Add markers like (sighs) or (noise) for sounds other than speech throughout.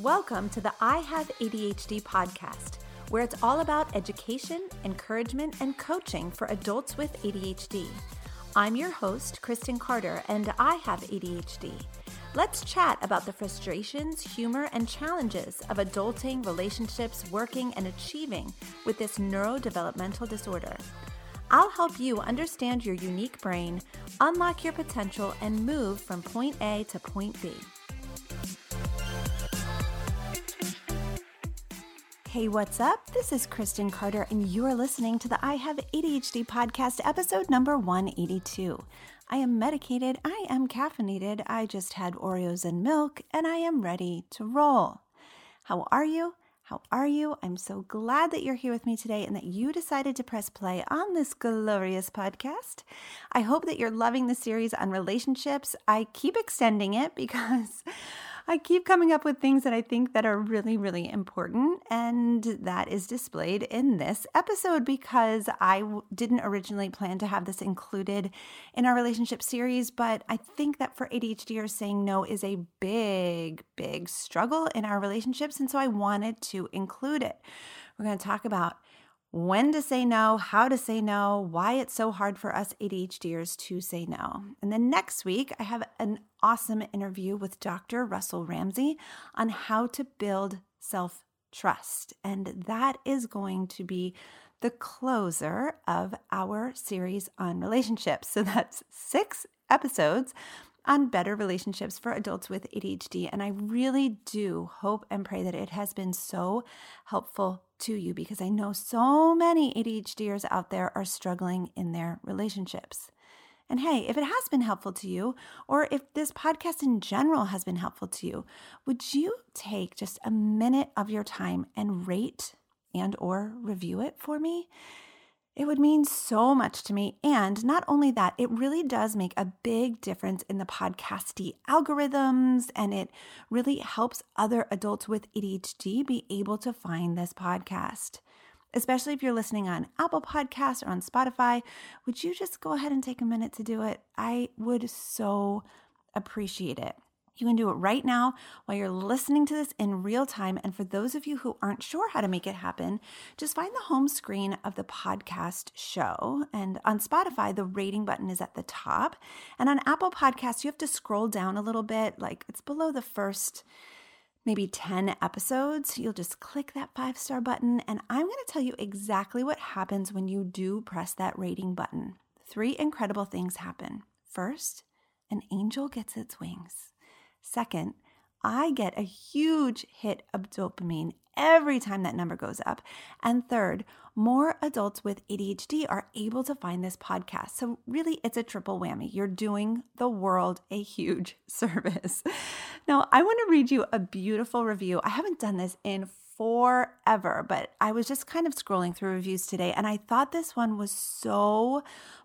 Welcome to the I Have ADHD podcast, where it's all about education, encouragement, and coaching for adults with ADHD. I'm your host, Kristen Carter, and I have ADHD. Let's chat about the frustrations, humor, and challenges of adulting, relationships, working, and achieving with this neurodevelopmental disorder. I'll help you understand your unique brain, unlock your potential, and move from point A to point B. Hey, what's up? This is Kristen Carter, and you are listening to the I Have ADHD podcast, episode number 182. I am medicated, I am caffeinated, I just had Oreos and milk, and I am ready to roll. How are you? How are you? I'm so glad that you're here with me today and that you decided to press play on this glorious podcast. I hope that you're loving the series on relationships. I keep extending it because (laughs) I keep coming up with things that I think that are really, really important. And that is displayed in this episode because I w- didn't originally plan to have this included in our relationship series. But I think that for ADHDers, saying no is a big, big struggle in our relationships. And so I wanted to include it. We're going to talk about when to say no, how to say no, why it's so hard for us ADHDers to say no. And then next week, I have an awesome interview with Dr. Russell Ramsay on how to build self trust. And that is going to be the closer of our series on relationships. So that's six episodes on better relationships for adults with ADHD. And I really do hope and pray that it has been so helpful to you because I know so many ADHDers out there are struggling in their relationships. And hey, if it has been helpful to you, or if this podcast in general has been helpful to you, would you take just a minute of your time and rate and or review it for me? It would mean so much to me. And not only that, it really does make a big difference in the podcasty algorithms and it really helps other adults with ADHD be able to find this podcast. Especially if you're listening on Apple Podcasts or on Spotify, would you just go ahead and take a minute to do it? I would so appreciate it. You can do it right now while you're listening to this in real time. And for those of you who aren't sure how to make it happen, just find the home screen of the podcast show. And on Spotify, the rating button is at the top. And on Apple Podcasts, you have to scroll down a little bit, like it's below the first maybe 10 episodes. You'll just click that five star button. And I'm going to tell you exactly what happens when you do press that rating button. Three incredible things happen. First, an angel gets its wings. Second, I get a huge hit of dopamine every time that number goes up. And third, more adults with ADHD are able to find this podcast. So, really, it's a triple whammy. You're doing the world a huge (laughs) service. Now, I want to read you a beautiful review. I haven't done this in forever, but I was just kind of scrolling through reviews today and I thought this one was so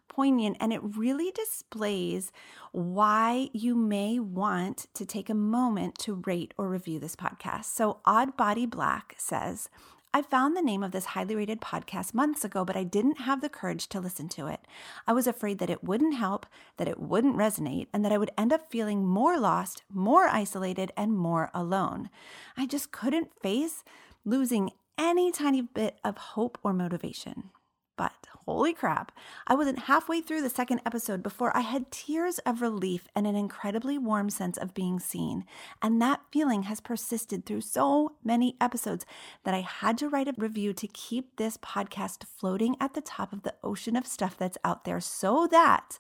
poignant and it really displays why you may want to take a moment to rate or review this podcast. So, Odd Body Black says, I found the name of this highly rated podcast months ago, but I didn't have the courage to listen to it. I was afraid that it wouldn't help, that it wouldn't resonate, and that I would end up feeling more lost, more isolated, and more alone. I just couldn't face losing any tiny bit of hope or motivation. But holy crap, I wasn't halfway through the second episode before I had tears of relief and an incredibly warm sense of being seen. And that feeling has persisted through so many episodes that I had to write a review to keep this podcast floating at the top of the ocean of stuff that's out there so that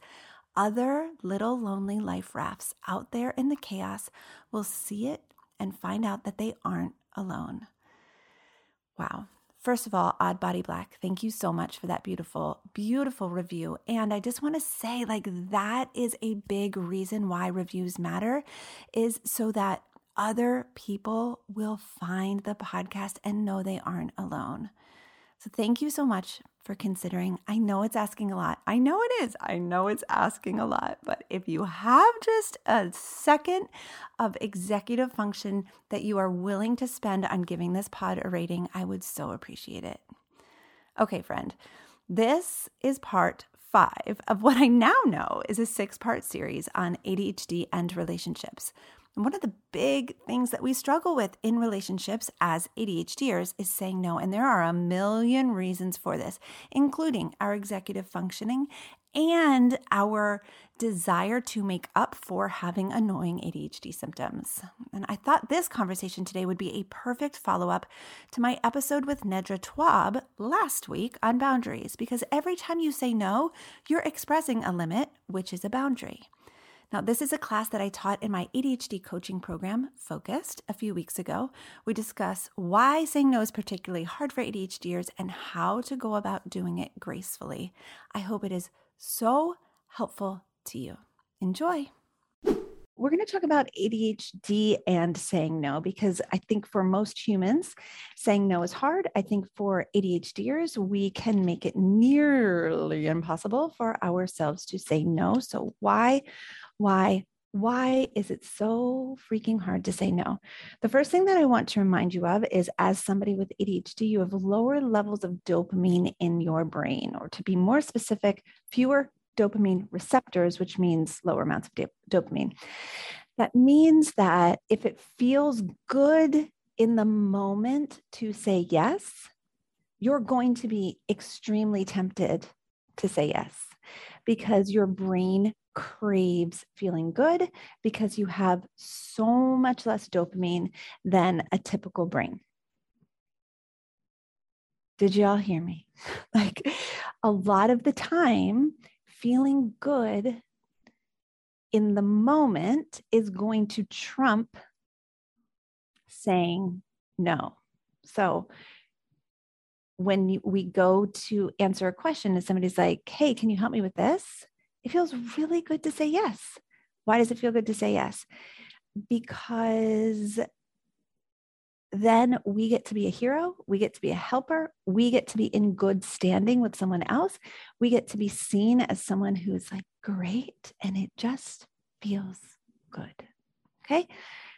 other little lonely life rafts out there in the chaos will see it and find out that they aren't alone. Wow, First of all, Odd Body Black, thank you so much for that beautiful, beautiful review. And I just want to say, like, that is a big reason why reviews matter, is so that other people will find the podcast and know they aren't alone. So thank you so much for considering. I know it's asking a lot. I know it is. I know it's asking a lot. But if you have just a second of executive function that you are willing to spend on giving this pod a rating, I would so appreciate it. Okay, friend, this is part five of what I now know is a six part series on ADHD and relationships. And one of the big things that we struggle with in relationships as ADHDers is saying no. And there are a million reasons for this, including our executive functioning and our desire to make up for having annoying ADHD symptoms. And I thought this conversation today would be a perfect follow up to my episode with Nedra Tawwab last week on boundaries, because every time you say no, you're expressing a limit, which is a boundary. Now, this is a class that I taught in my ADHD coaching program, Focused, a few weeks ago. We discuss why saying no is particularly hard for ADHDers and how to go about doing it gracefully. I hope it is so helpful to you. Enjoy. We're going to talk about ADHD and saying no because I think for most humans, saying no is hard. I think for ADHDers, we can make it nearly impossible for ourselves to say no. So, why, why, why is it so freaking hard to say no? The first thing that I want to remind you of is as somebody with ADHD, you have lower levels of dopamine in your brain, or to be more specific, fewer dopamine receptors, which means lower amounts of dopamine. That means that if it feels good in the moment to say yes, you're going to be extremely tempted to say yes because your brain craves feeling good because you have so much less dopamine than a typical brain. Did y'all hear me? (laughs) like a lot of the time, feeling good in the moment is going to trump saying no. So when we go to answer a question and somebody's like, hey, can you help me with this? It feels really good to say yes. Why does it feel good to say yes? Because then we get to be a hero, we get to be a helper, we get to be in good standing with someone else, we get to be seen as someone who's like great, and it just feels good. Okay.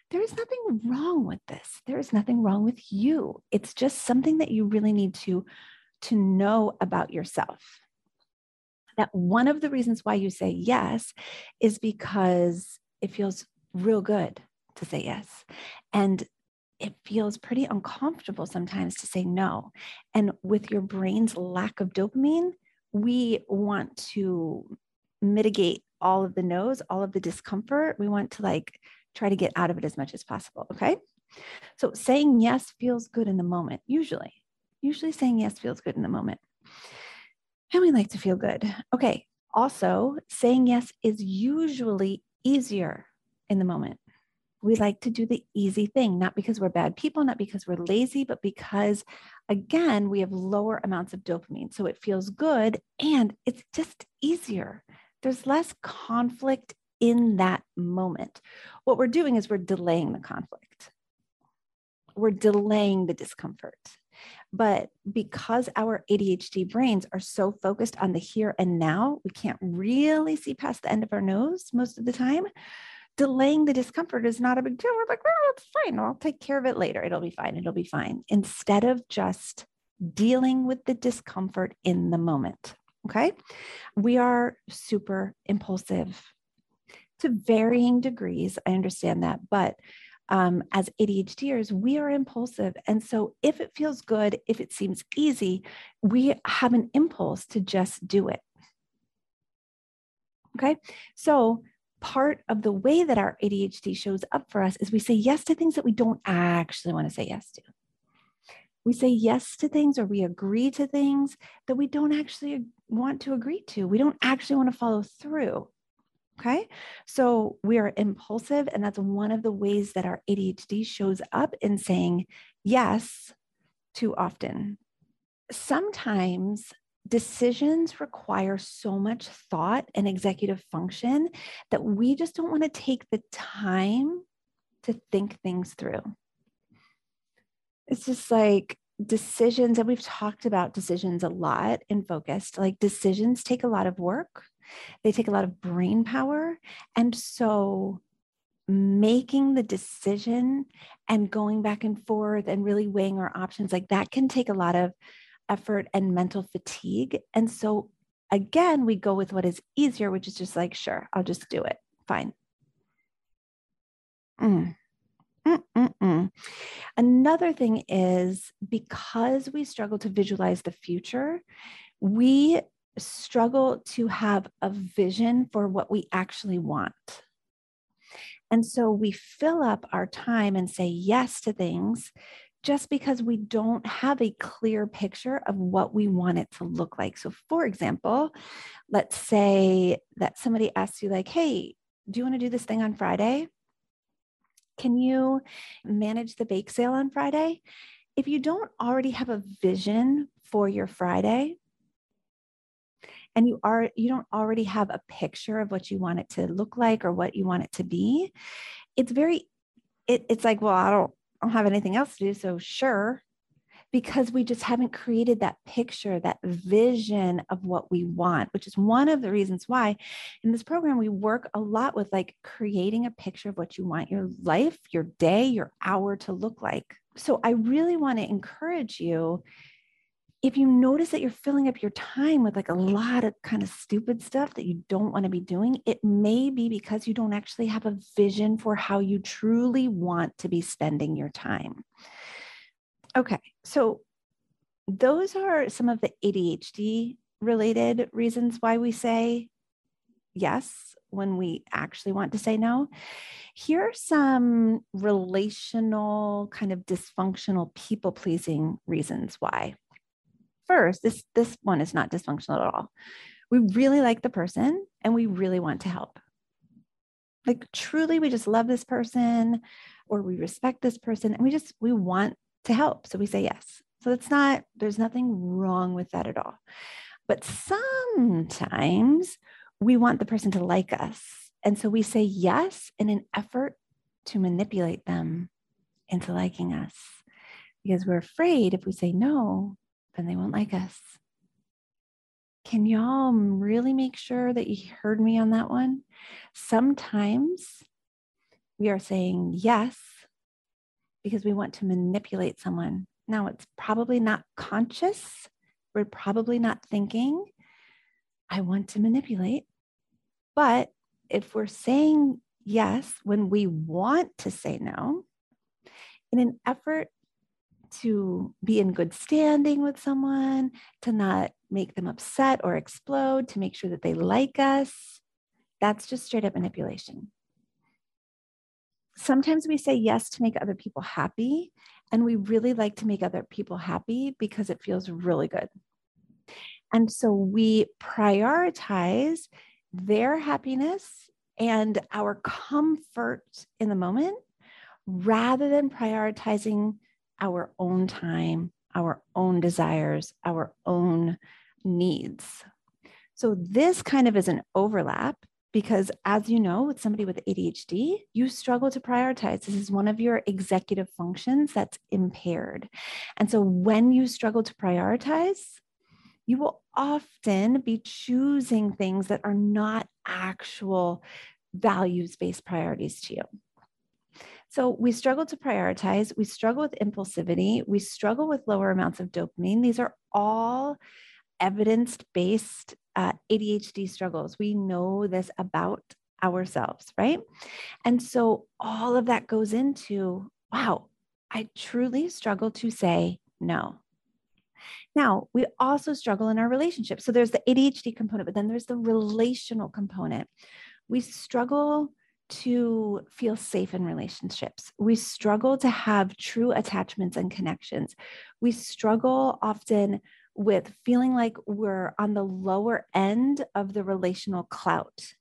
There is nothing wrong with this. There is nothing wrong with you. It's just something that you really need to to know about yourself that one of the reasons why you say yes is because it feels real good to say yes. And it feels pretty uncomfortable sometimes to say no. And with your brain's lack of dopamine, we want to mitigate all of the no's, all of the discomfort. We want to like try to get out of it as much as possible. Okay. So saying yes feels good in the moment, usually. Usually saying yes feels good in the moment and we like to feel good. Okay. Also, saying yes is usually easier in the moment. We like to do the easy thing, not because we're bad people, not because we're lazy, but because, again, we have lower amounts of dopamine. So it feels good and it's just easier. There's less conflict in that moment. What we're doing is we're delaying the conflict, we're delaying the discomfort. But because our ADHD brains are so focused on the here and now, we can't really see past the end of our nose most of the time. Delaying the discomfort is not a big deal. We're like, oh, it's fine. I'll take care of it later. It'll be fine. It'll be fine. Instead of just dealing with the discomfort in the moment. Okay. We are super impulsive to varying degrees. I understand that. But um, as ADHDers, we are impulsive. And so if it feels good, if it seems easy, we have an impulse to just do it. Okay. So part of the way that our ADHD shows up for us is we say yes to things that we don't actually want to say yes to. We say yes to things or we agree to things that we don't actually want to agree to. We don't actually want to follow through. Okay. So we are impulsive, and that's one of the ways that our ADHD shows up in saying yes too often. Sometimes decisions require so much thought and executive function that we just don't want to take the time to think things through. It's just like decisions, and we've talked about decisions a lot in Focused. Like decisions take a lot of work they take a lot of brain power. And so making the decision and going back and forth and really weighing our options like that can take a lot of effort and mental fatigue. And so again, we go with what is easier, which is just like, sure, I'll just do it. Fine. Mm. Another thing is because we struggle to visualize the future, we struggle to have a vision for what we actually want. And so we fill up our time and say yes to things just because we don't have a clear picture of what we want it to look like. So, for example, let's say that somebody asks you, like, hey, do you want to do this thing on Friday? Can you manage the bake sale on Friday? If you don't already have a vision for your Friday, and you are you don't already have a picture of what you want it to look like or what you want it to be it's very it, it's like well i don't I don't have anything else to do. So, sure, because we just haven't created that picture, that vision of what we want, which is one of the reasons why in this program we work a lot with like creating a picture of what you want your life, your day, your hour to look like. So, I really want to encourage you if you notice that you're filling up your time with like a lot of kind of stupid stuff that you don't want to be doing, it may be because you don't actually have a vision for how you truly want to be spending your time. Okay, so those are some of the ADHD related reasons why we say yes when we actually want to say no. Here are some relational, kind of dysfunctional, people pleasing reasons why first, this this one is not dysfunctional at all. We really like the person and we really want to help. Like truly we just love this person or we respect this person and we just we want to help. So we say yes. So it's not there's nothing wrong with that at all. But sometimes we want the person to like us. And so we say yes in an effort to manipulate them into liking us because we're afraid if we say no, then they won't like us. Can y'all um, really make sure that you heard me on that one? Sometimes we are saying yes because we want to manipulate someone. Now, it's probably not conscious. We're probably not thinking, I want to manipulate. But if we're saying yes when we want to say no, in an effort to be in good standing with someone, to not make them upset or explode, to make sure that they like us. That's just straight up manipulation. Sometimes we say yes to make other people happy, and we really like to make other people happy because it feels really good. And so we prioritize their happiness and our comfort in the moment rather than prioritizing our own time, our own desires, our own needs. So, this kind of is an overlap because, as you know, with somebody with ADHD, you struggle to prioritize. This is one of your executive functions that's impaired. And so, when you struggle to prioritize, you will often be choosing things that are not actual values based priorities to you. So we struggle to prioritize, we struggle with impulsivity, we struggle with lower amounts of dopamine. These are all evidence based uh, ADHD struggles. We know this about ourselves, right? And so all of that goes into wow, I truly struggle to say no. Now, we also struggle in our relationships. So there's the ADHD component, but then there's the relational component. We struggle to feel safe in relationships. We struggle to have true attachments and connections. We struggle often with feeling like we're on the lower end of the relational clout,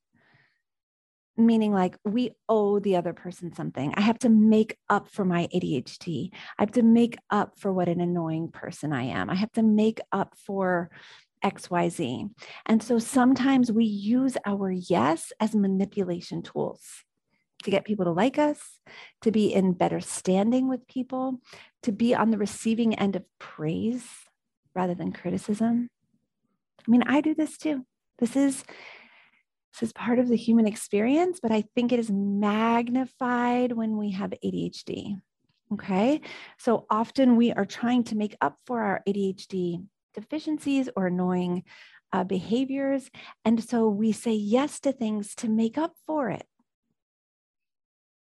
meaning like we owe the other person something. I have to make up for my ADHD. I have to make up for what an annoying person I am. I have to make up for XYZ. And so sometimes we use our yes as manipulation tools to get people to like us, to be in better standing with people, to be on the receiving end of praise rather than criticism. I mean, I do this too. This is this is part of the human experience, but I think it is magnified when we have ADHD. Okay. So often we are trying to make up for our ADHD deficiencies or annoying uh, behaviors. And so we say yes to things to make up for it.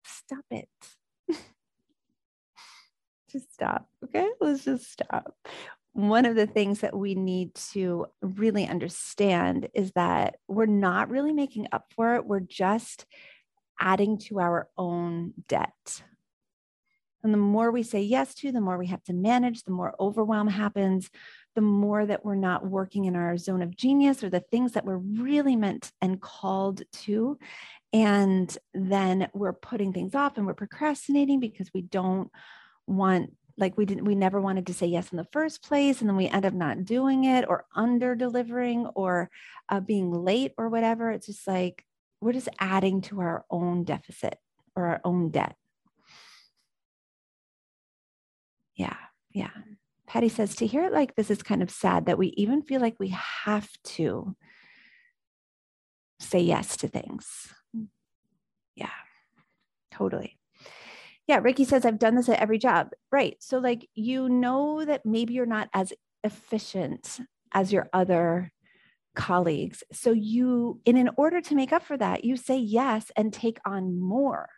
stop it. (laughs) just stop. Okay. Let's just stop. One of the things that we need to really understand is that we're not really making up for it. We're just adding to our own debt. And the more we say yes to, the more we have to manage, the more overwhelm happens, the more that we're not working in our zone of genius or the things that we're really meant and called to. And then we're putting things off and we're procrastinating because we don't want like we didn't we never wanted to say yes in the first place and then we end up not doing it or under delivering or uh, being late or whatever. It's just like we're just adding to our own deficit or our own debt. Yeah yeah patty says to hear it like this is kind of sad that we even feel like we have to say yes to things yeah totally yeah, Ricky says, I've done this at every job. Right. So, like, you know that maybe you're not as efficient as your other colleagues. So, you, and in order to make up for that, you say yes and take on more.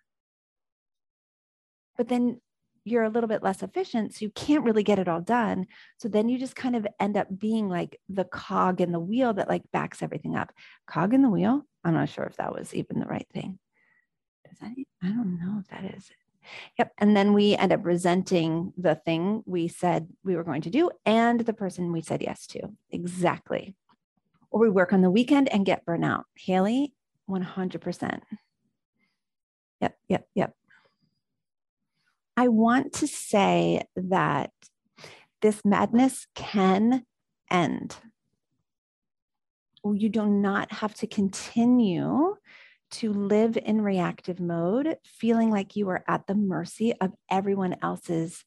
But then you're a little bit less efficient. So, you can't really get it all done. So, then you just kind of end up being like the cog in the wheel that like backs everything up. Cog in the wheel? I'm not sure if that was even the right thing. Does that, I don't know if that is Yep. And then we end up resenting the thing we said we were going to do and the person we said yes to. Exactly. Or we work on the weekend and get burnout. Haley, 100%. Yep. Yep. Yep. I want to say that this madness can end. You do not have to continue to live in reactive mode, feeling like you are at the mercy of everyone else's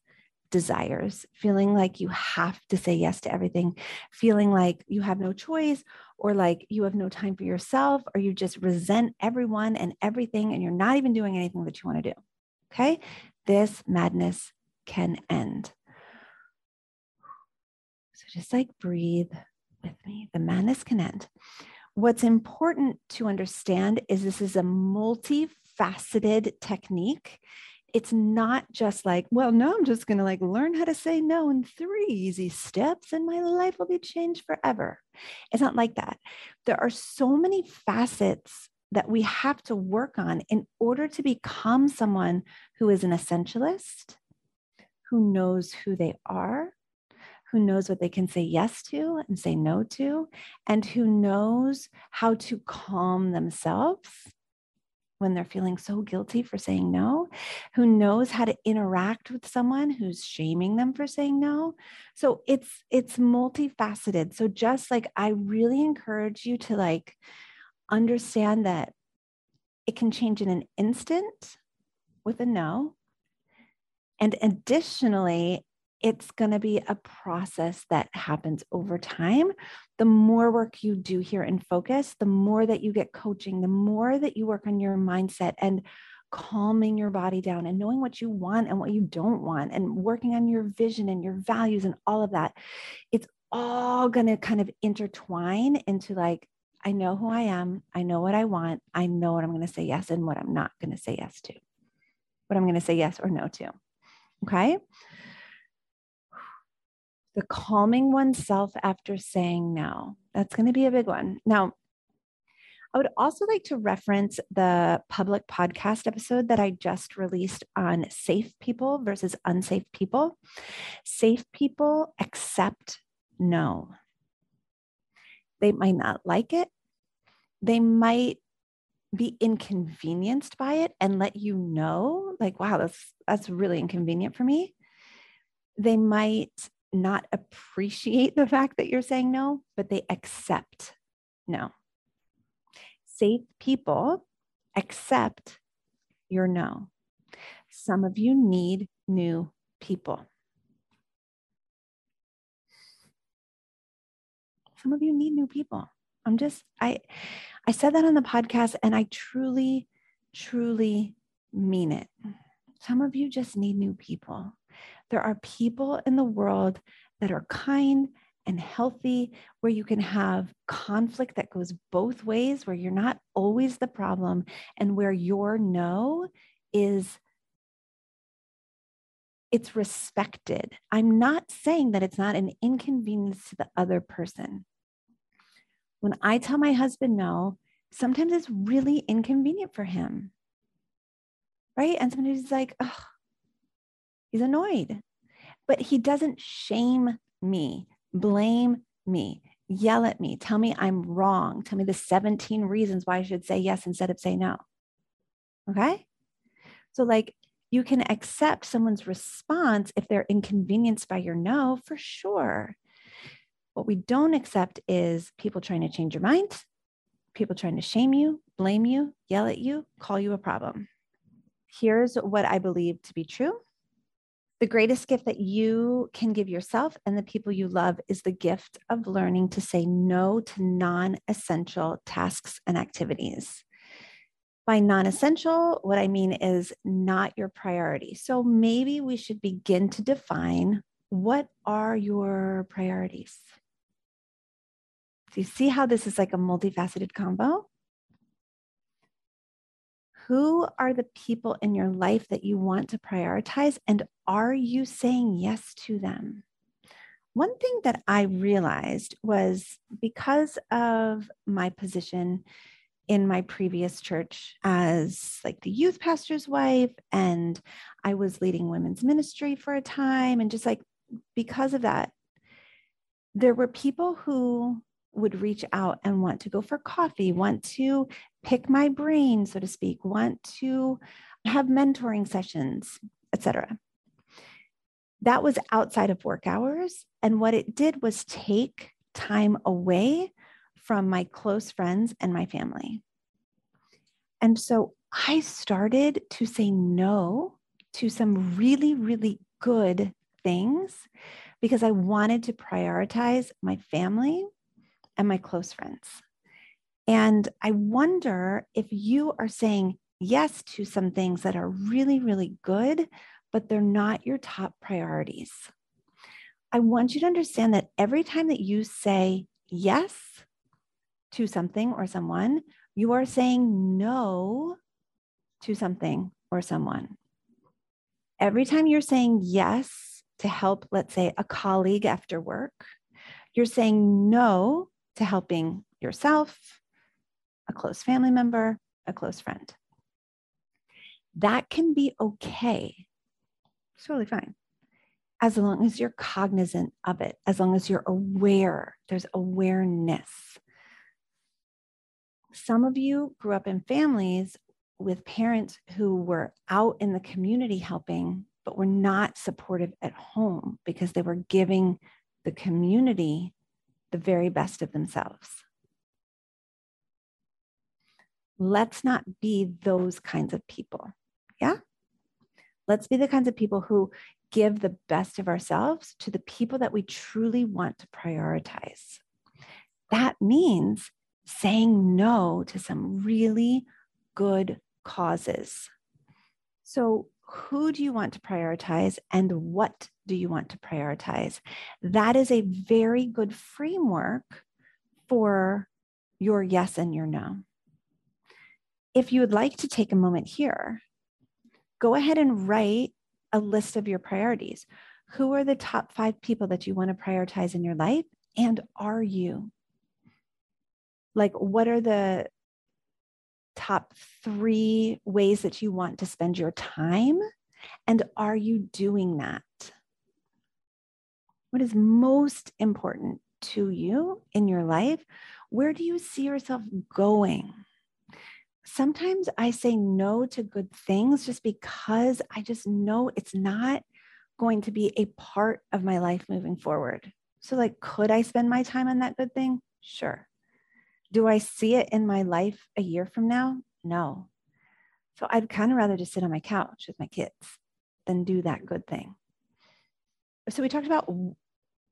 desires, feeling like you have to say yes to everything, feeling like you have no choice, or like you have no time for yourself, or you just resent everyone and everything, and you're not even doing anything that you want to do. Okay. This madness can end. So just like breathe with me. The madness can end what's important to understand is this is a multifaceted technique it's not just like well no i'm just going to like learn how to say no in three easy steps and my life will be changed forever it's not like that there are so many facets that we have to work on in order to become someone who is an essentialist who knows who they are who knows what they can say yes to and say no to, and who knows how to calm themselves when they're feeling so guilty for saying no, who knows how to interact with someone who's shaming them for saying no. So it's it's multifaceted. So just like I really encourage you to like understand that it can change in an instant with a no. And additionally, it's going to be a process that happens over time. The more work you do here in focus, the more that you get coaching, the more that you work on your mindset and calming your body down and knowing what you want and what you don't want and working on your vision and your values and all of that. It's all going to kind of intertwine into like, I know who I am. I know what I want. I know what I'm going to say yes and what I'm not going to say yes to, what I'm going to say yes or no to. Okay the calming oneself after saying no. That's going to be a big one. Now, I would also like to reference the public podcast episode that I just released on safe people versus unsafe people. Safe people accept no. They might not like it. They might be inconvenienced by it and let you know like wow that's that's really inconvenient for me they might not appreciate the fact that you're saying no, but they accept no. Safe people accept your no. Some of you need new people. Some of you need new people. I'm just I I said that on the podcast and I truly truly mean it. Some of you just need new people. There are people in the world that are kind and healthy, where you can have conflict that goes both ways, where you're not always the problem, and where your no is it's respected. I'm not saying that it's not an inconvenience to the other person. When I tell my husband no, sometimes it's really inconvenient for him. Right. And sometimes he's like, oh, he's annoyed, but he doesn't shame me, blame me, yell at me, tell me I'm wrong, tell me the 17 reasons why I should say yes instead of say no. Okay. So, like, you can accept someone's response if they're inconvenienced by your no, for sure. What we don't accept is people trying to change your mind, people trying to shame you, blame you, yell at you, call you a problem. Here's what I believe to be true the greatest gift that you can give yourself and the people you love is the gift of learning to say no to non essential tasks and activities. By non essential, what I mean is not your priority. So maybe we should begin to define what are your priorities? Do you see how this is like a multifaceted combo? Who are the people in your life that you want to prioritize? And are you saying yes to them? One thing that I realized was because of my position in my previous church as like the youth pastor's wife and I was leading women's ministry for a time and just like because of that there were people who would reach out and want to go for coffee, want to pick my brain, so to speak, want to have mentoring sessions, etc. That was outside of work hours. And what it did was take time away from my close friends and my family. And so I started to say no to some really, really good things because I wanted to prioritize my family and my close friends. And I wonder if you are saying yes to some things that are really, really good, but they're not your top priorities. I want you to understand that every time that you say yes to something or someone, you are saying no to something or someone. Every time you're saying yes to help, let's say, a colleague after work, you're saying no to helping yourself, a close family member, a close friend. That can be okay. It's totally fine. As long as you're cognizant of it, as long as you're aware, there's awareness. Some of you grew up in families with parents who were out in the community helping, but were not supportive at home because they were giving the community the very best of themselves. Let's not be those kinds of people. Yeah. Let's be the kinds of people who give the best of ourselves to the people that we truly want to prioritize. That means saying no to some really good causes. So, who do you want to prioritize and what do you want to prioritize? That is a very good framework for your yes and your no. If you would like to take a moment here, go ahead and write a list of your priorities. Who are the top five people that you want to prioritize in your life? And are you? Like, what are the top three ways that you want to spend your time? And are you doing that? What is most important to you in your life? Where do you see yourself going? Sometimes I say no to good things just because I just know it's not going to be a part of my life moving forward. So, like, could I spend my time on that good thing? Sure. Do I see it in my life a year from now? No. So I'd kind of rather just sit on my couch with my kids than do that good thing. So we talked about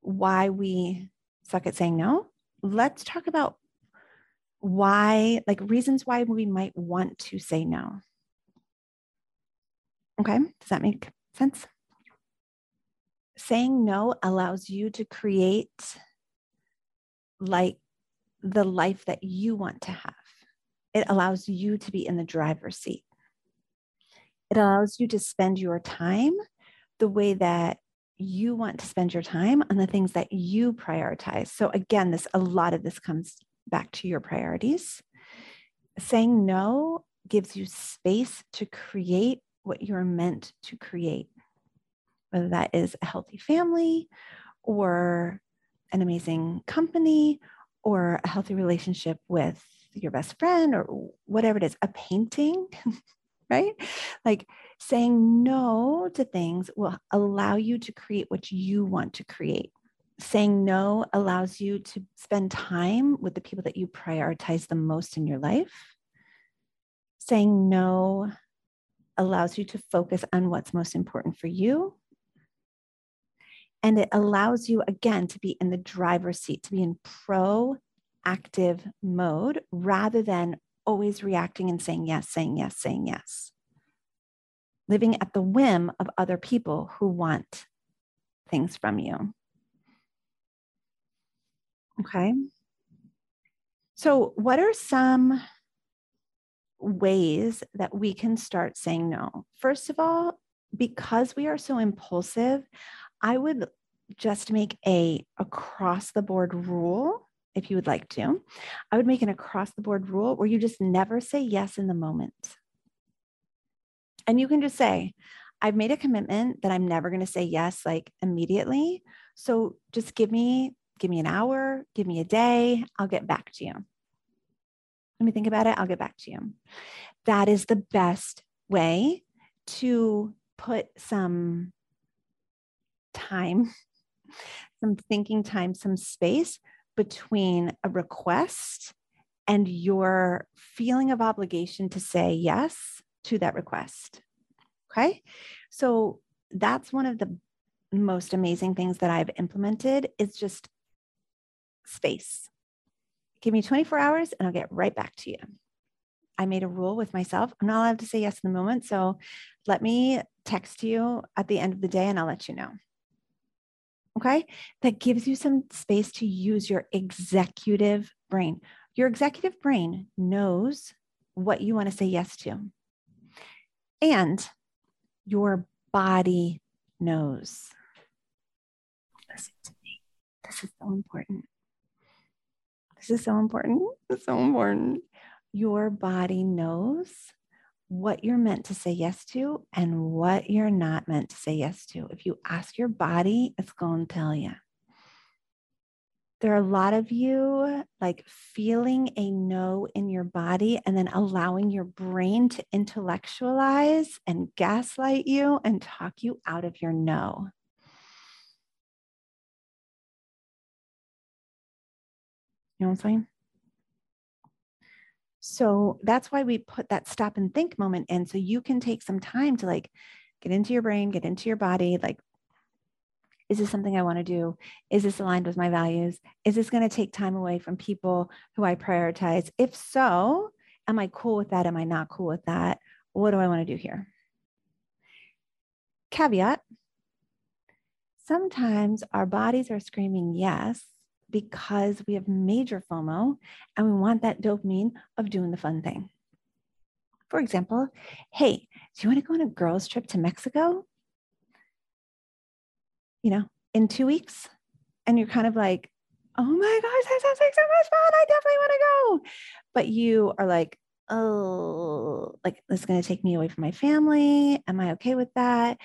why we suck at saying no. Let's talk about why, like reasons why we might want to say no. Okay, does that make sense? Saying no allows you to create like the life that you want to have. It allows you to be in the driver's seat. It allows you to spend your time the way that you want to spend your time on the things that you prioritize. So again, this a lot of this comes back to your priorities. Saying no gives you space to create what you're meant to create, whether that is a healthy family or an amazing company or a healthy relationship with your best friend or whatever it is, a painting, (laughs) right? Like saying no to things will allow you to create what you want to create. Saying no allows you to spend time with the people that you prioritize the most in your life. Saying no allows you to focus on what's most important for you. And it allows you, again, to be in the driver's seat, to be in proactive mode rather than always reacting and saying yes, saying yes, saying yes. Living at the whim of other people who want things from you. Okay. So, what are some ways that we can start saying no. First of all, because we are so impulsive, I would just make a across the board rule if you would like to. I would make an across the board rule where you just never say yes in the moment. And you can just say, I've made a commitment that I'm never going to say yes like immediately. So just give me give me an hour, give me a day, I'll get back to you. Let me think about it. I'll get back to you. That is the best way to put some time, (laughs) some thinking time, some space between a request and your feeling of obligation to say yes to that request. Okay. So that's one of the most amazing things that I've implemented is just space. Give me 24 hours and I'll get right back to you. I made a rule with myself. I'm not allowed to say yes in the moment. So let me text you at the end of the day and I'll let you know. Okay. That gives you some space to use your executive brain. Your executive brain knows what you want to say yes to. And your body knows. Listen to me. This is so important. This is so important. It's so important. Your body knows what you're meant to say yes to and what you're not meant to say yes to. If you ask your body, it's going to tell you. There are a lot of you like feeling a no in your body and then allowing your brain to intellectualize and gaslight you and talk you out of your no. You know what I'm saying? So that's why we put that stop and think moment in so you can take some time to like get into your brain, get into your body. Like, is this something I want to do? Is this aligned with my values? Is this going to take time away from people who I prioritize? If so, am I cool with that? Am I not cool with that? What do I want to do here? Caveat sometimes our bodies are screaming yes because we have major FOMO and we want that dopamine of doing the fun thing. For example, hey, do you want to go on a girls' trip to Mexico? You know, in two weeks? And you're kind of like, oh my gosh, that sounds like so much fun. I definitely want to go. But you are like, oh, like this is going to take me away from my family. Am I okay with that?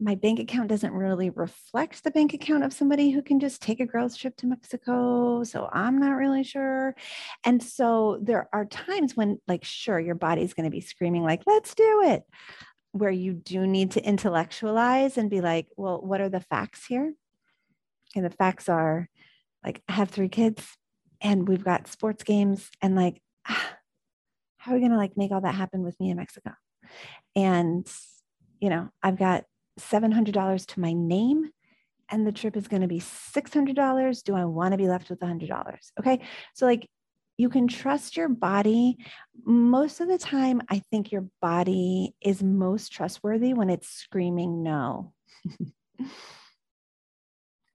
My bank account doesn't really reflect the bank account of somebody who can just take a girls trip to Mexico. So I'm not really sure. And so there are times when, like, sure, your body's going to be screaming, like, let's do it, where you do need to intellectualize and be like, well, what are the facts here? And the facts are like, I have three kids and we've got sports games and like, (sighs) how are we going to like make all that happen with me in Mexico? And, you know, I've got $700 to my name and the trip is going to be $600. Do I want to be left with $100? Okay. So, like, you can trust your body. Most of the time, I think your body is most trustworthy when it's screaming no. (laughs)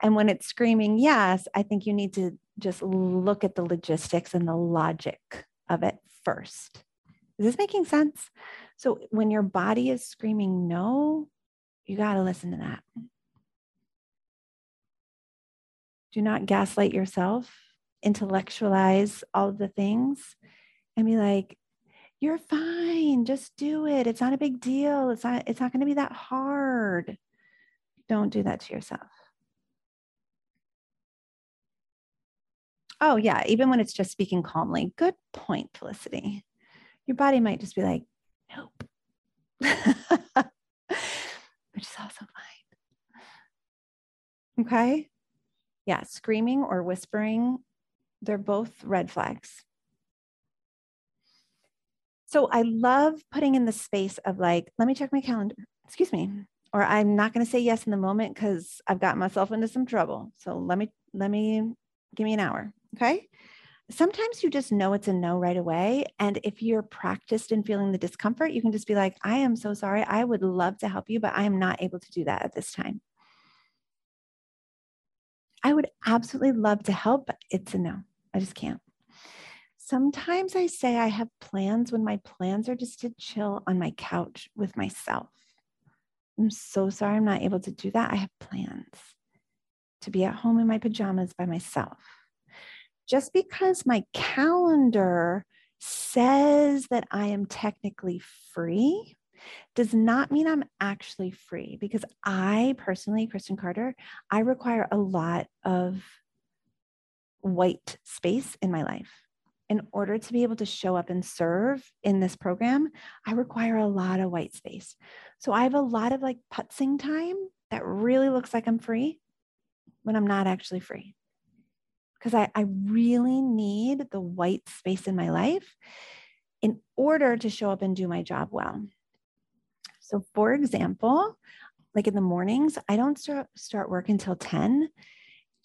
and when it's screaming yes, I think you need to just look at the logistics and the logic of it first. Is this making sense? So when your body is screaming no, you got to listen to that. Do not gaslight yourself, intellectualize all of the things, and be like, you're fine. Just do it. It's not a big deal. It's not, it's not going to be that hard. Don't do that to yourself. Oh, yeah. Even when it's just speaking calmly. Good point, Felicity. Your body might just be like, nope. (laughs) Which is also fine. Okay. Yeah. Screaming or whispering, they're both red flags. So I love putting in the space of like, let me check my calendar. Excuse me. Or I'm not going to say yes in the moment because I've got myself into some trouble. So let me, let me give me an hour. Okay. Sometimes you just know it's a no right away. And if you're practiced in feeling the discomfort, you can just be like, I am so sorry. I would love to help you, but I am not able to do that at this time. I would absolutely love to help, but it's a no. I just can't. Sometimes I say I have plans when my plans are just to chill on my couch with myself. I'm so sorry I'm not able to do that. I have plans to be at home in my pajamas by myself just because my calendar says that I am technically free does not mean I'm actually free because I personally, Kristen Carder, I require a lot of white space in my life. In order to be able to show up and serve in this program, I require a lot of white space. So I have a lot of like putzing time that really looks like I'm free when I'm not actually free because I, I really need the white space in my life in order to show up and do my job well. So, for example, like in the mornings, I don't start, start work until 10.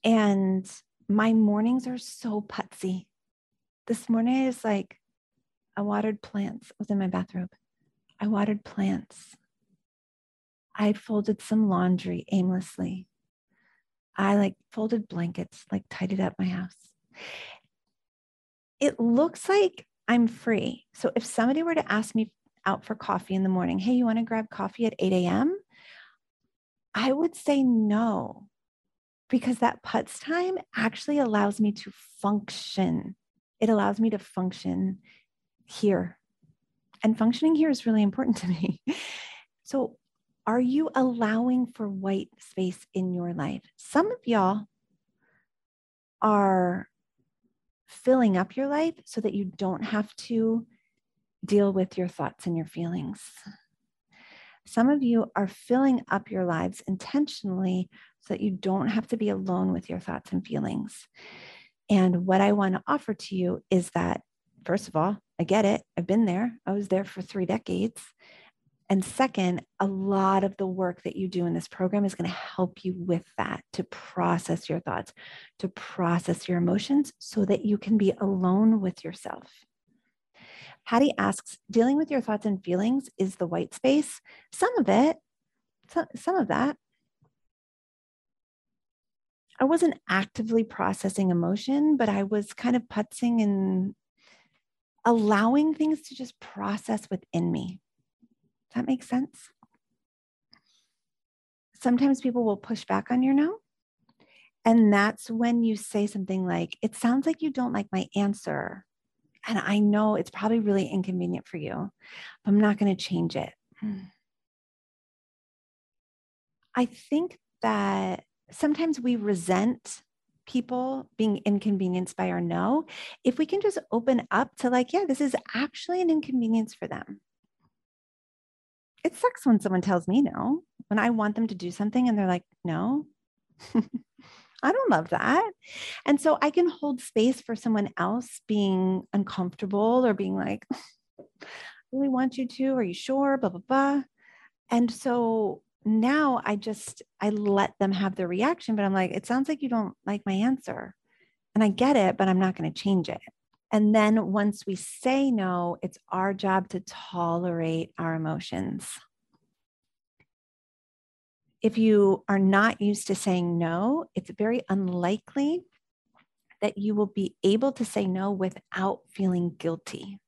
And my mornings are so putsy. This morning is like I watered plants within my bathrobe. I watered plants. I folded some laundry aimlessly. I like folded blankets, like tidied up my house. It looks like I'm free. So if somebody were to ask me out for coffee in the morning, hey, you want to grab coffee at 8 a.m.? I would say no, because that putz time actually allows me to function. It allows me to function here. And functioning here is really important to me. (laughs) So are you allowing for white space in your life? Some of y'all are filling up your life so that you don't have to deal with your thoughts and your feelings. Some of you are filling up your lives intentionally so that you don't have to be alone with your thoughts and feelings. And what I want to offer to you is that, first of all, I get it. I've been there. I was there for three decades. And second, a lot of the work that you do in this program is going to help you with that to process your thoughts, to process your emotions so that you can be alone with yourself. Patty asks, dealing with your thoughts and feelings is the white space. Some of it, some of that. I wasn't actively processing emotion, but I was kind of putzing and allowing things to just process within me that make sense? Sometimes people will push back on your no. And that's when you say something like, It sounds like you don't like my answer. And I know it's probably really inconvenient for you, but I'm not going to change it. I think that sometimes we resent people being inconvenienced by our no. If we can just open up to, like, yeah, this is actually an inconvenience for them it sucks when someone tells me no, when I want them to do something and they're like, no. (laughs) I don't love that. And so I can hold space for someone else being uncomfortable or being like, (laughs) I really want you to. Are you sure? Blah, blah, blah. And so now I just, I let them have their reaction, but I'm like, it sounds like you don't like my answer. And I get it, but I'm not going to change it. And then once we say no, it's our job to tolerate our emotions. If you are not used to saying no, it's very unlikely that you will be able to say no without feeling guilty.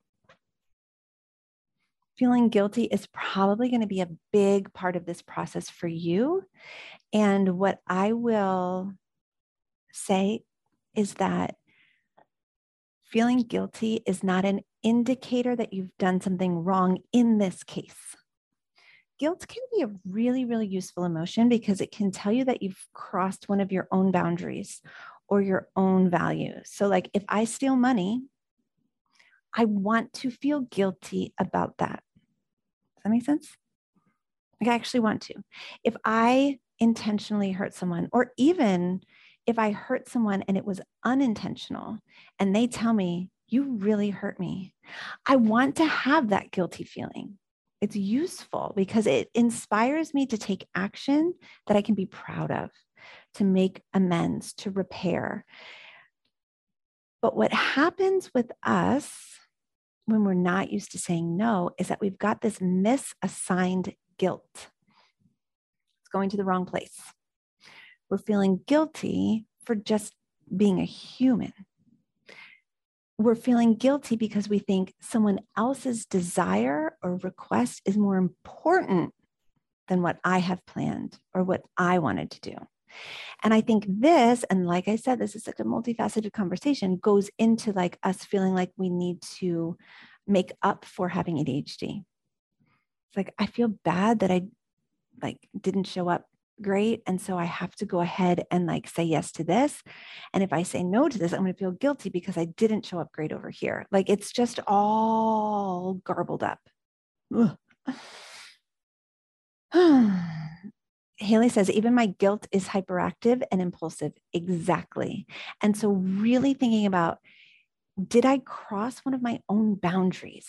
feeling guilty is probably going to be a big part of this process for you. And what I will say is that feeling guilty is not an indicator that you've done something wrong in this case. Guilt can be a really, really useful emotion because it can tell you that you've crossed one of your own boundaries or your own values. So, like if I steal money, I want to feel guilty about that. Does that make sense? Like, I actually want to. If I intentionally hurt someone, or even if I hurt someone and it was unintentional, and they tell me, you really hurt me, I want to have that guilty feeling. It's useful because it inspires me to take action that I can be proud of, to make amends, to repair. But what happens with us when we're not used to saying no is that we've got this misassigned guilt. It's going to the wrong place. We're feeling guilty for just being a human. We're feeling guilty because we think someone else's desire or request is more important than what I have planned or what I wanted to do. And I think this, and like I said, this is such a multifaceted conversation, goes into like us feeling like we need to make up for having ADHD. It's like I feel bad that I like didn't show up great and so I have to go ahead and like say yes to this and if I say no to this I'm going to feel guilty because I didn't show up great over here. Like it's just all garbled up. (sighs) Haley says, even my guilt is hyperactive and impulsive. Exactly. And so, really thinking about did I cross one of my own boundaries?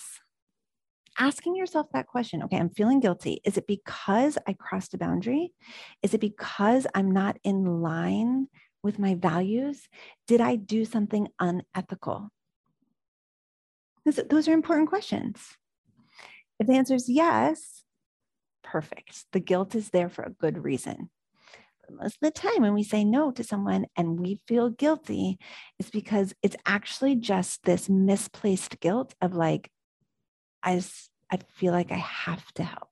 Asking yourself that question okay, I'm feeling guilty. Is it because I crossed a boundary? Is it because I'm not in line with my values? Did I do something unethical? Those are important questions. If the answer is yes, perfect. The guilt is there for a good reason. Most of the time, when we say no to someone and we feel guilty, it's because it's actually just this misplaced guilt of like, I, I feel like I have to help.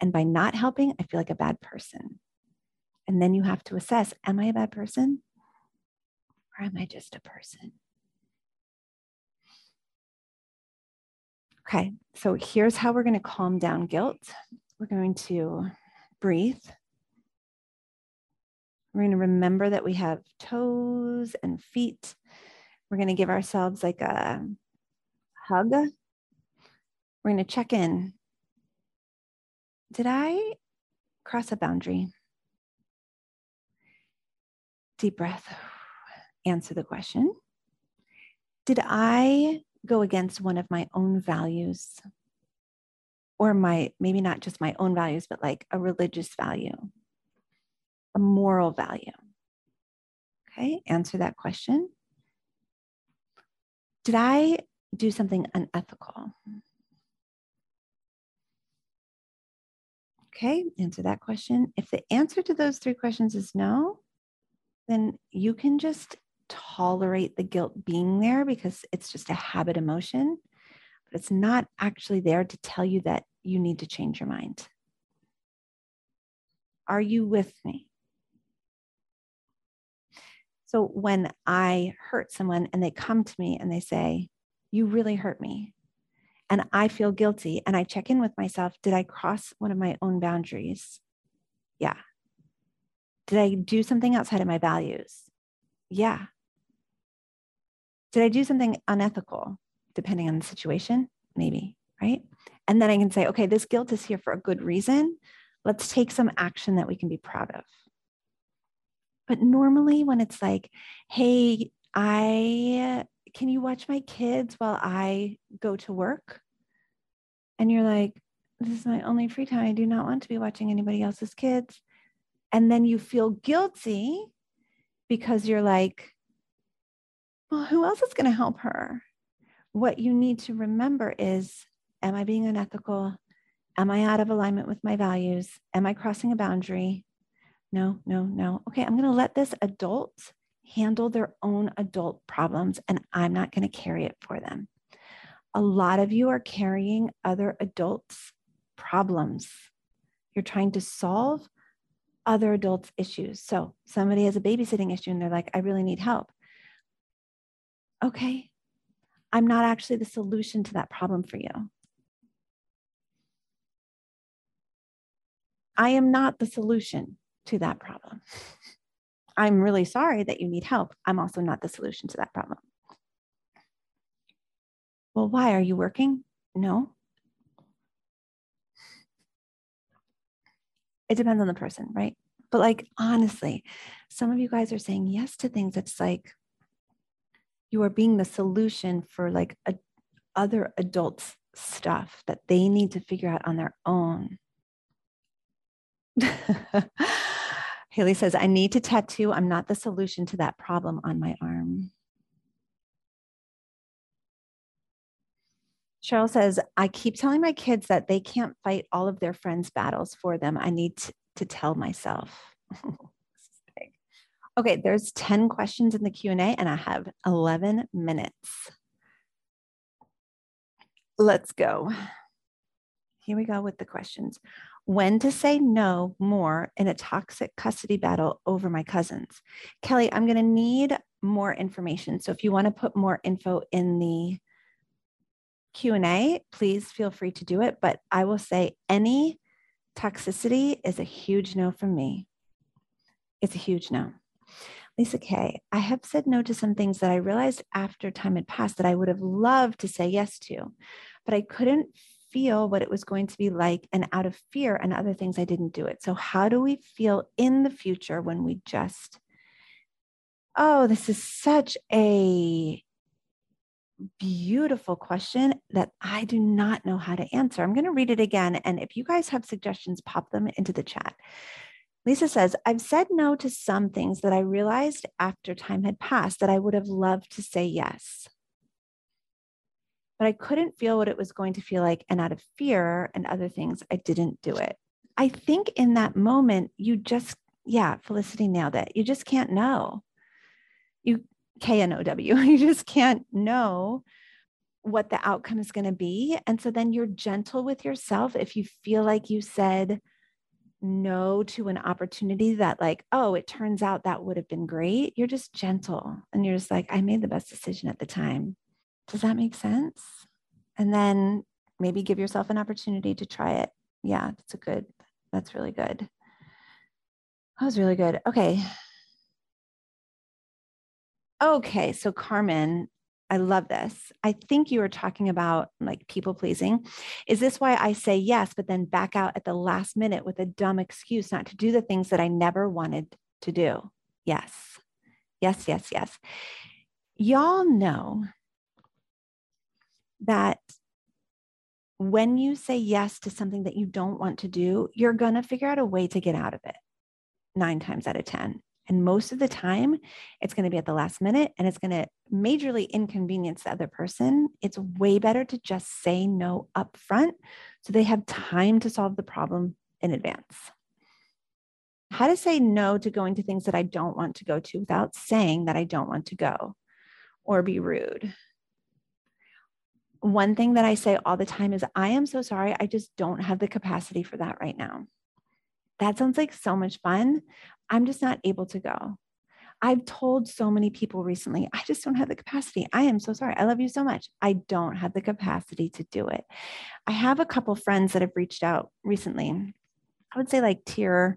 And by not helping, I feel like a bad person. And then you have to assess Am I a bad person? Or am I just a person? Okay, so here's how we're going to calm down guilt. We're going to breathe. We're going to remember that we have toes and feet. We're going to give ourselves like a hug. We're going to check in. Did I cross a boundary? Deep breath. Answer the question. Did I go against one of my own values or my maybe not just my own values but like a religious value a moral value okay answer that question did i do something unethical okay answer that question if the answer to those three questions is no then you can just tolerate the guilt being there because it's just a habit emotion, but it's not actually there to tell you that you need to change your mind. Are you with me? So when I hurt someone and they come to me and they say, You really hurt me, and I feel guilty, and I check in with myself, Did I cross one of my own boundaries? Yeah. Did I do something outside of my values? Yeah. Did I do something unethical? Depending on the situation, maybe, right? And then I can say, okay, this guilt is here for a good reason. Let's take some action that we can be proud of. But normally, when it's like, hey, I can you watch my kids while I go to work? And you're like, this is my only free time. I do not want to be watching anybody else's kids. And then you feel guilty because you're like, well, who else is going to help her? What you need to remember is Am I being unethical? Am I out of alignment with my values? Am I crossing a boundary? No, no, no. Okay, I'm going to let this adult handle their own adult problems and I'm not going to carry it for them. A lot of you are carrying other adults' problems. You're trying to solve other adults' issues. So somebody has a babysitting issue and they're like, I really need help. Okay, I'm not actually the solution to that problem for you. I am not the solution to that problem. (laughs) I'm really sorry that you need help. I'm also not the solution to that problem. Well, why? Are you working? No. It depends on the person, right? But like, honestly, some of you guys are saying yes to things that's like you are being the solution for like a, other adults' stuff that they need to figure out on their own. (laughs) Haley says, I need to tattoo. I'm not the solution to that problem on my arm. Cheryl says, I keep telling my kids that they can't fight all of their friends' battles for them. I need to, to tell myself. (laughs) okay, there's 10 questions in the Q&A and I have 11 minutes. Let's go. Here we go with the questions when to say no more in a toxic custody battle over my cousins. Kelly, I'm going to need more information. So if you want to put more info in the Q&A, please feel free to do it, but I will say any toxicity is a huge no from me. It's a huge no. Lisa K, I have said no to some things that I realized after time had passed that I would have loved to say yes to, but I couldn't feel what it was going to be like. And out of fear and other things, I didn't do it. So, how do we feel in the future when we just, oh, this is such a beautiful question that I do not know how to answer. I'm going to read it again. And if you guys have suggestions, pop them into the chat. Lisa says, I've said no to some things that I realized after time had passed that I would have loved to say yes but I couldn't feel what it was going to feel like. And out of fear and other things, I didn't do it. I think in that moment, you just, yeah, Felicity nailed it. You just can't know. You, K N O W, (laughs) you just can't know what the outcome is going to be. And so then you're gentle with yourself if you feel like you said no to an opportunity that, like, oh, it turns out that would have been great. You're just gentle and you're just like, I made the best decision at the time. Does that make sense? And then maybe give yourself an opportunity to try it. Yeah, that's a good, that's really good. That was really good. Okay. Okay. So, Carmen, I love this. I think you were talking about like people pleasing. Is this why I say yes, but then back out at the last minute with a dumb excuse not to do the things that I never wanted to do? Yes. Yes, yes, yes. Y'all know that when you say yes to something that you don't want to do, you're going to figure out a way to get out of it nine times out of 10. And most of the time, it's going to be at the last minute and it's going to majorly inconvenience the other person. It's way better to just say no up front so they have time to solve the problem in advance. How to say no to going to things that I don't want to go to without saying that I don't want to go or be rude one thing that I say all the time is, I am so sorry. I just don't have the capacity for that right now. That sounds like so much fun. I'm just not able to go. I've told so many people recently, I just don't have the capacity. I am so sorry. I love you so much. I don't have the capacity to do it. I have a couple friends that have reached out recently. I would say like tier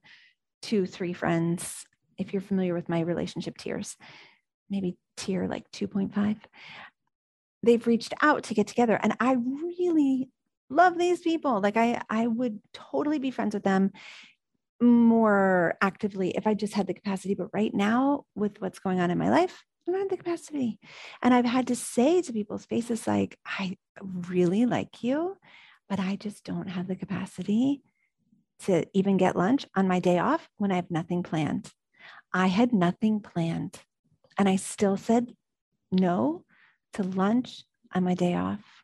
two, three friends, if you're familiar with my relationship tiers, maybe tier like 2.5 they've reached out to get together and i really love these people. Like i i would totally be friends with them more actively if i just had the capacity but right now with what's going on in my life i don't have the capacity. And i've had to say to people's faces like i really like you but i just don't have the capacity to even get lunch on my day off when i have nothing planned. I had nothing planned and i still said no to lunch on my day off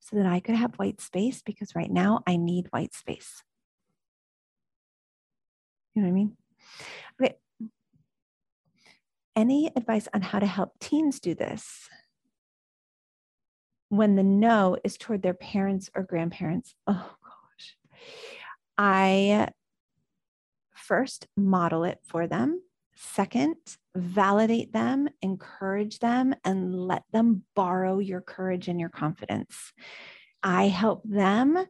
so that I could have white space because right now I need white space. You know what I mean? Okay. Any advice on how to help teens do this? when the no is toward their parents or grandparents. Oh gosh. I first model it for them. Second, validate them, encourage them, and let them borrow your courage and your confidence. I help them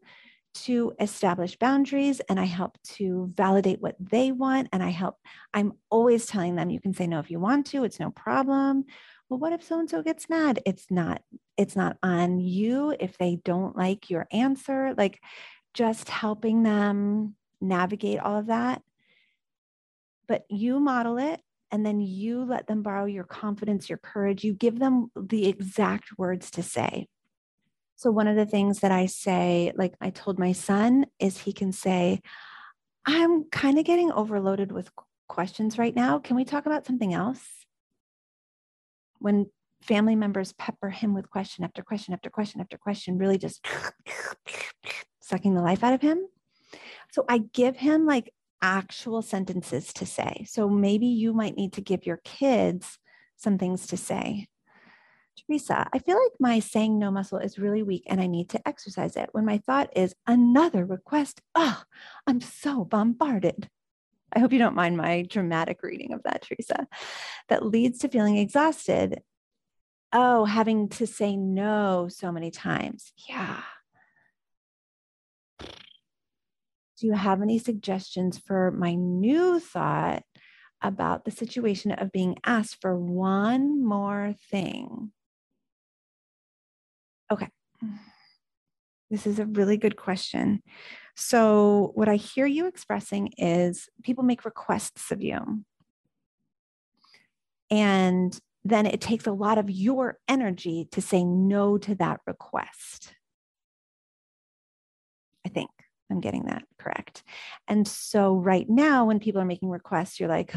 to establish boundaries and I help to validate what they want. And I help, I'm always telling them you can say no if you want to, it's no problem. Well, what if so and so gets mad? It's not, it's not on you if they don't like your answer. Like just helping them navigate all of that. But you model it and then you let them borrow your confidence, your courage. You give them the exact words to say. So, one of the things that I say, like I told my son, is he can say, I'm kind of getting overloaded with questions right now. Can we talk about something else? When family members pepper him with question after question after question after question, really just (laughs) sucking the life out of him. So I give him like actual sentences to say. So maybe you might need to give your kids some things to say. Teresa, I feel like my saying no muscle is really weak and I need to exercise it. When my thought is another request, oh, I'm so bombarded. I hope you don't mind my dramatic reading of that, Teresa. That leads to feeling exhausted. Oh, having to say no so many times. Yeah. Do you have any suggestions for my new thought about the situation of being asked for one more thing? Okay. This is a really good question. So, what I hear you expressing is people make requests of you. And then it takes a lot of your energy to say no to that request. I'm getting that correct. And so, right now, when people are making requests, you're like,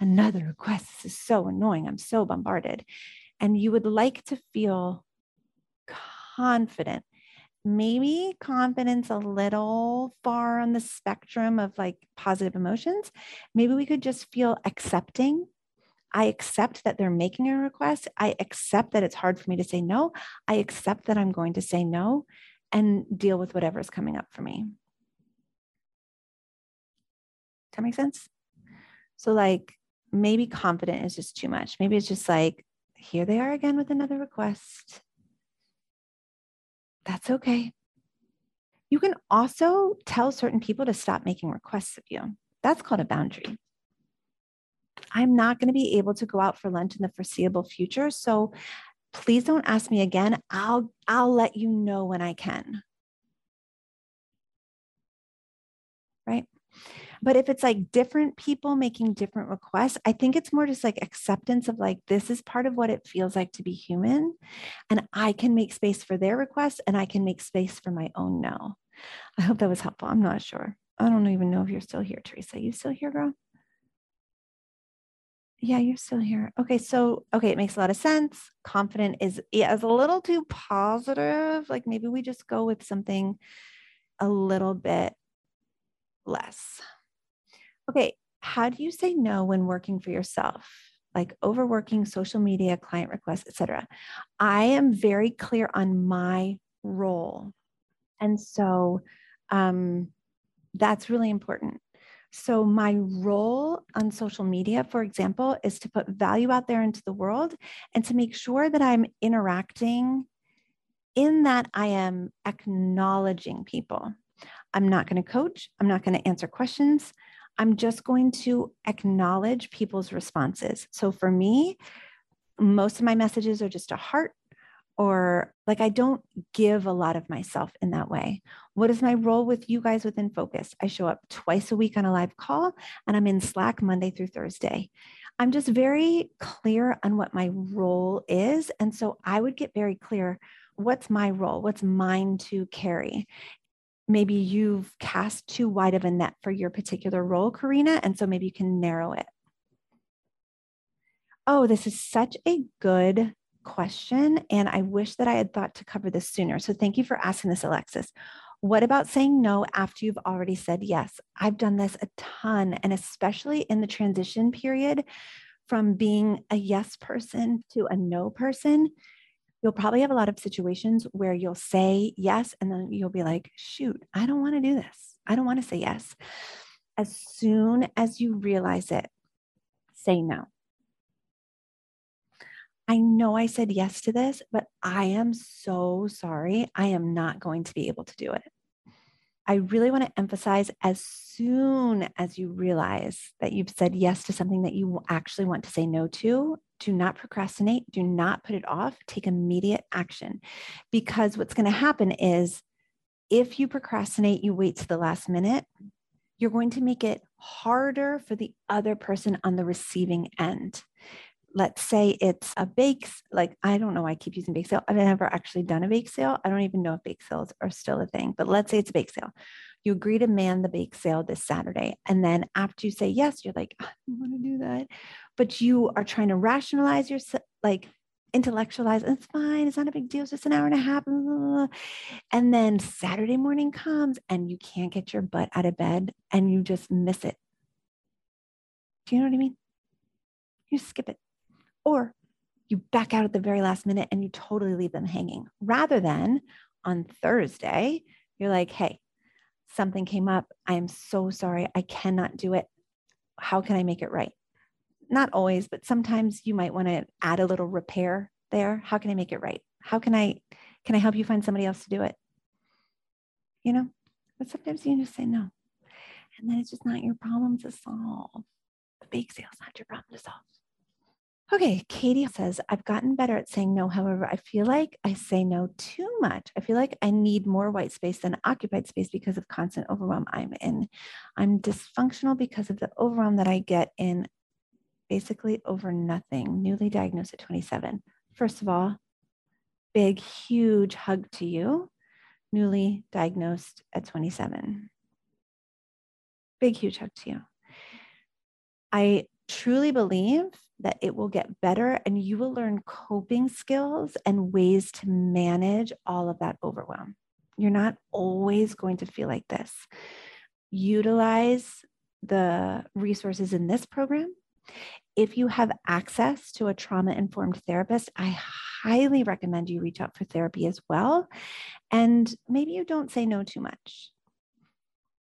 another request. This is so annoying. I'm so bombarded. And you would like to feel confident. Maybe confidence a little far on the spectrum of like positive emotions. Maybe we could just feel accepting. I accept that they're making a request. I accept that it's hard for me to say no. I accept that I'm going to say no and deal with whatever is coming up for me. Does that make sense? So, like, maybe confident is just too much. Maybe it's just like, here they are again with another request. That's okay. You can also tell certain people to stop making requests of you. That's called a boundary. I'm not going to be able to go out for lunch in the foreseeable future, so please don't ask me again. I'll I'll let you know when I can. Right? But if it's like different people making different requests, I think it's more just like acceptance of like, this is part of what it feels like to be human. And I can make space for their request and I can make space for my own no. I hope that was helpful. I'm not sure. I don't even know if you're still here, Teresa. You still here, girl? Yeah, you're still here. Okay, so okay, it makes a lot of sense. Confident is yeah, is a little too positive. Like maybe we just go with something a little bit less. Okay, how do you say no when working for yourself? Like overworking, social media, client requests, etc. I am very clear on my role. And so um, that's really important. So, my role on social media, for example, is to put value out there into the world and to make sure that I'm interacting in that I am acknowledging people. I'm not going to coach, I'm not going to answer questions. I'm just going to acknowledge people's responses. So for me, most of my messages are just a heart or like I don't give a lot of myself in that way. What is my role with you guys within Focus? I show up twice a week on a live call and I'm in Slack Monday through Thursday. I'm just very clear on what my role is. And so I would get very clear what's my role? What's mine to carry? maybe you've cast too wide of a net for your particular role, Karina. And so maybe you can narrow it. Oh, this is such a good question. And I wish that I had thought to cover this sooner. So thank you for asking this, Alexis. What about saying no after you've already said yes? I've done this a ton, and especially in the transition period from being a yes person to a no person. You'll probably have a lot of situations where you'll say yes, and then you'll be like, shoot, I don't want to do this. I don't want to say yes. As soon as you realize it, say no. I know I said yes to this, but I am so sorry. I am not going to be able to do it. I really want to emphasize as soon as you realize that you've said yes to something that you actually want to say no to, do not procrastinate, do not put it off, take immediate action. Because what's going to happen is if you procrastinate, you wait to the last minute, you're going to make it harder for the other person on the receiving end let's say it's a bake, like I don't know why I keep using bake sale. I've never actually done a bake sale. I don't even know if bake sales are still a thing, but let's say it's a bake sale. You agree to man the bake sale this Saturday. And then after you say yes, you're like, I don't want to do that. But you are trying to rationalize your like intellectualize, it's fine, it's not a big deal, it's just an hour and a half. And then Saturday morning comes and you can't get your butt out of bed and you just miss it. Do you know what I mean? You skip it. Or you back out at the very last minute and you totally leave them hanging rather than on Thursday, you're like, hey, something came up. I am so sorry. I cannot do it. How can I make it right? Not always, but sometimes you might want to add a little repair there. How can I make it right? How can I can I help you find somebody else to do it? You know, but sometimes you just say no. And then it's just not your problem to solve. The bake sale's not your problem to solve. Okay, Katie says, I've gotten better at saying no. However, I feel like I say no too much. I feel like I need more white space than occupied space because of constant overwhelm I'm in. I'm dysfunctional because of the overwhelm that I get in basically over nothing. Newly diagnosed at 27. First of all, big, huge hug to you, newly diagnosed at 27. Big, huge hug to you. I truly believe that it will get better and you will learn coping skills and ways to manage all of that overwhelm. You're not always going to feel like this. Utilize the resources in this program. If you have access to a trauma informed therapist, I highly recommend you reach out for therapy as well. And maybe you don't say no too much.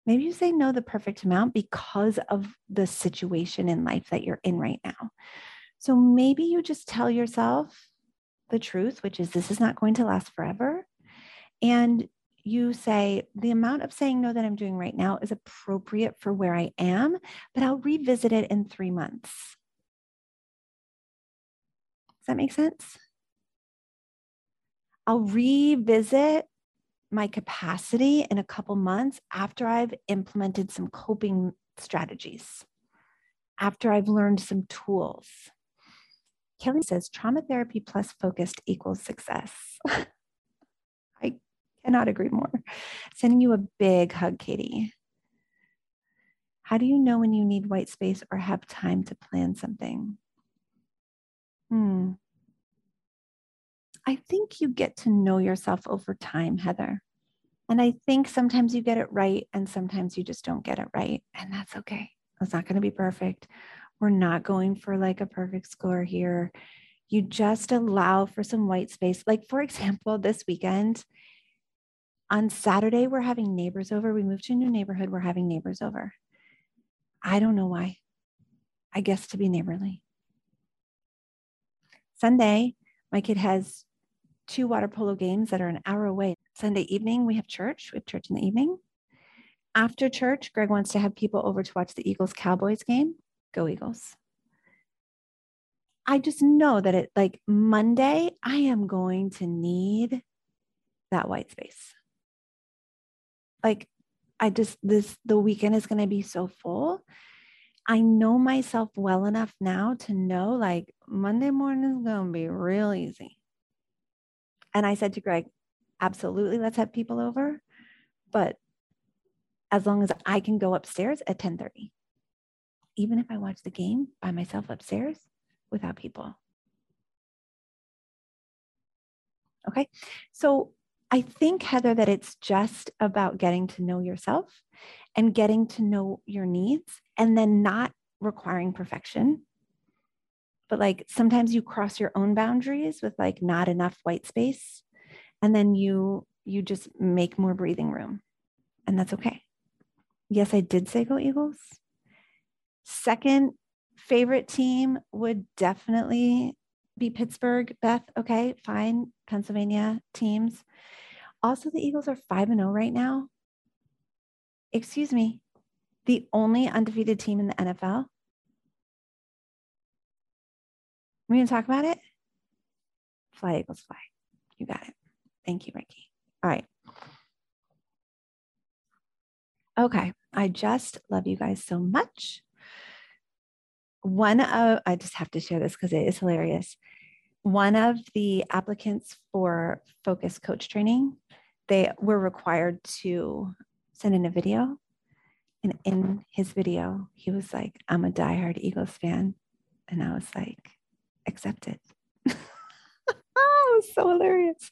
Maybe you say no the perfect amount because of the situation in life that you're in right now. So maybe you just tell yourself the truth, which is this is not going to last forever. And you say, the amount of saying no that I'm doing right now is appropriate for where I am, but I'll revisit it in three months. Does that make sense? I'll revisit my capacity in a couple months after I've implemented some coping strategies, after I've learned some tools. Kelly says trauma therapy plus focused equals success. (laughs) I cannot agree more. Sending you a big hug, Katie. How do you know when you need white space or have time to plan something? Hmm. I think you get to know yourself over time, Heather. And I think sometimes you get it right and sometimes you just don't get it right. And that's okay. It's not going to be perfect. We're not going for like a perfect score here. You just allow for some white space. Like, for example, this weekend, on Saturday, we're having neighbors over. We moved to a new neighborhood. We're having neighbors over. I don't know why. I guess to be neighborly. Sunday, my kid has two water polo games that are an hour away. Sunday evening, we have church. We have church in the evening. After church, Greg wants to have people over to watch the Eagles Cowboys game. Go Eagles. I just know that it like Monday, I am going to need that white space. Like, I just, this, the weekend is going to be so full. I know myself well enough now to know like Monday morning is going to be real easy. And I said to Greg, absolutely, let's have people over. But as long as I can go upstairs at 1030, even if I watch the game by myself upstairs without people. Okay. So I think, Heather, that it's just about getting to know yourself and getting to know your needs and then not requiring perfection but like sometimes you cross your own boundaries with like not enough white space and then you you just make more breathing room and that's okay. Yes i did say go eagles. Second favorite team would definitely be pittsburgh. Beth okay fine pennsylvania teams. Also the eagles are 5 and 0 right now. Excuse me the only undefeated team in the nfl We're going to talk about it. Fly, Eagles, fly. You got it. Thank you, Ricky. All right. Okay. I just love you guys so much. One of, I just have to share this because it is hilarious. One of the applicants for focus coach training, they were required to send in a video. And in his video, he was like, I'm a diehard Eagles fan. And I was like, accepted. (laughs) oh, it was so hilarious.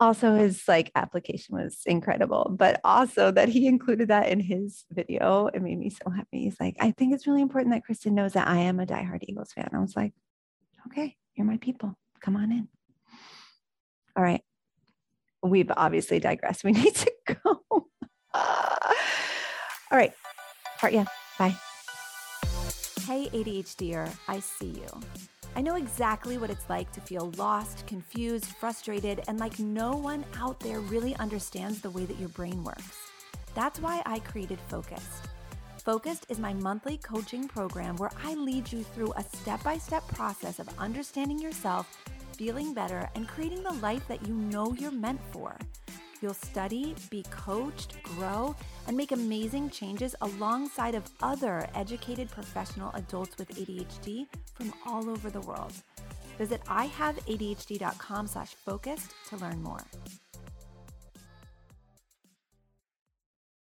Also, his like application was incredible, but also that he included that in his video, it made me so happy. He's like, I think it's really important that Kristen knows that I am a diehard Eagles fan. I was like, okay, you're my people. Come on in. All right. We've obviously digressed. We (laughs) need to go. All right. Part yeah. Bye. Hey, ADHDer, I see you. I know exactly what it's like to feel lost, confused, frustrated, and like no one out there really understands the way that your brain works. That's why I created Focused. Focused is my monthly coaching program where I lead you through a step by step process of understanding yourself, feeling better, and creating the life that you know you're meant for. You'll study, be coached, grow, and make amazing changes alongside of other educated professional adults with ADHD from all over the world. Visit ihaveadhd.com slash focused to learn more.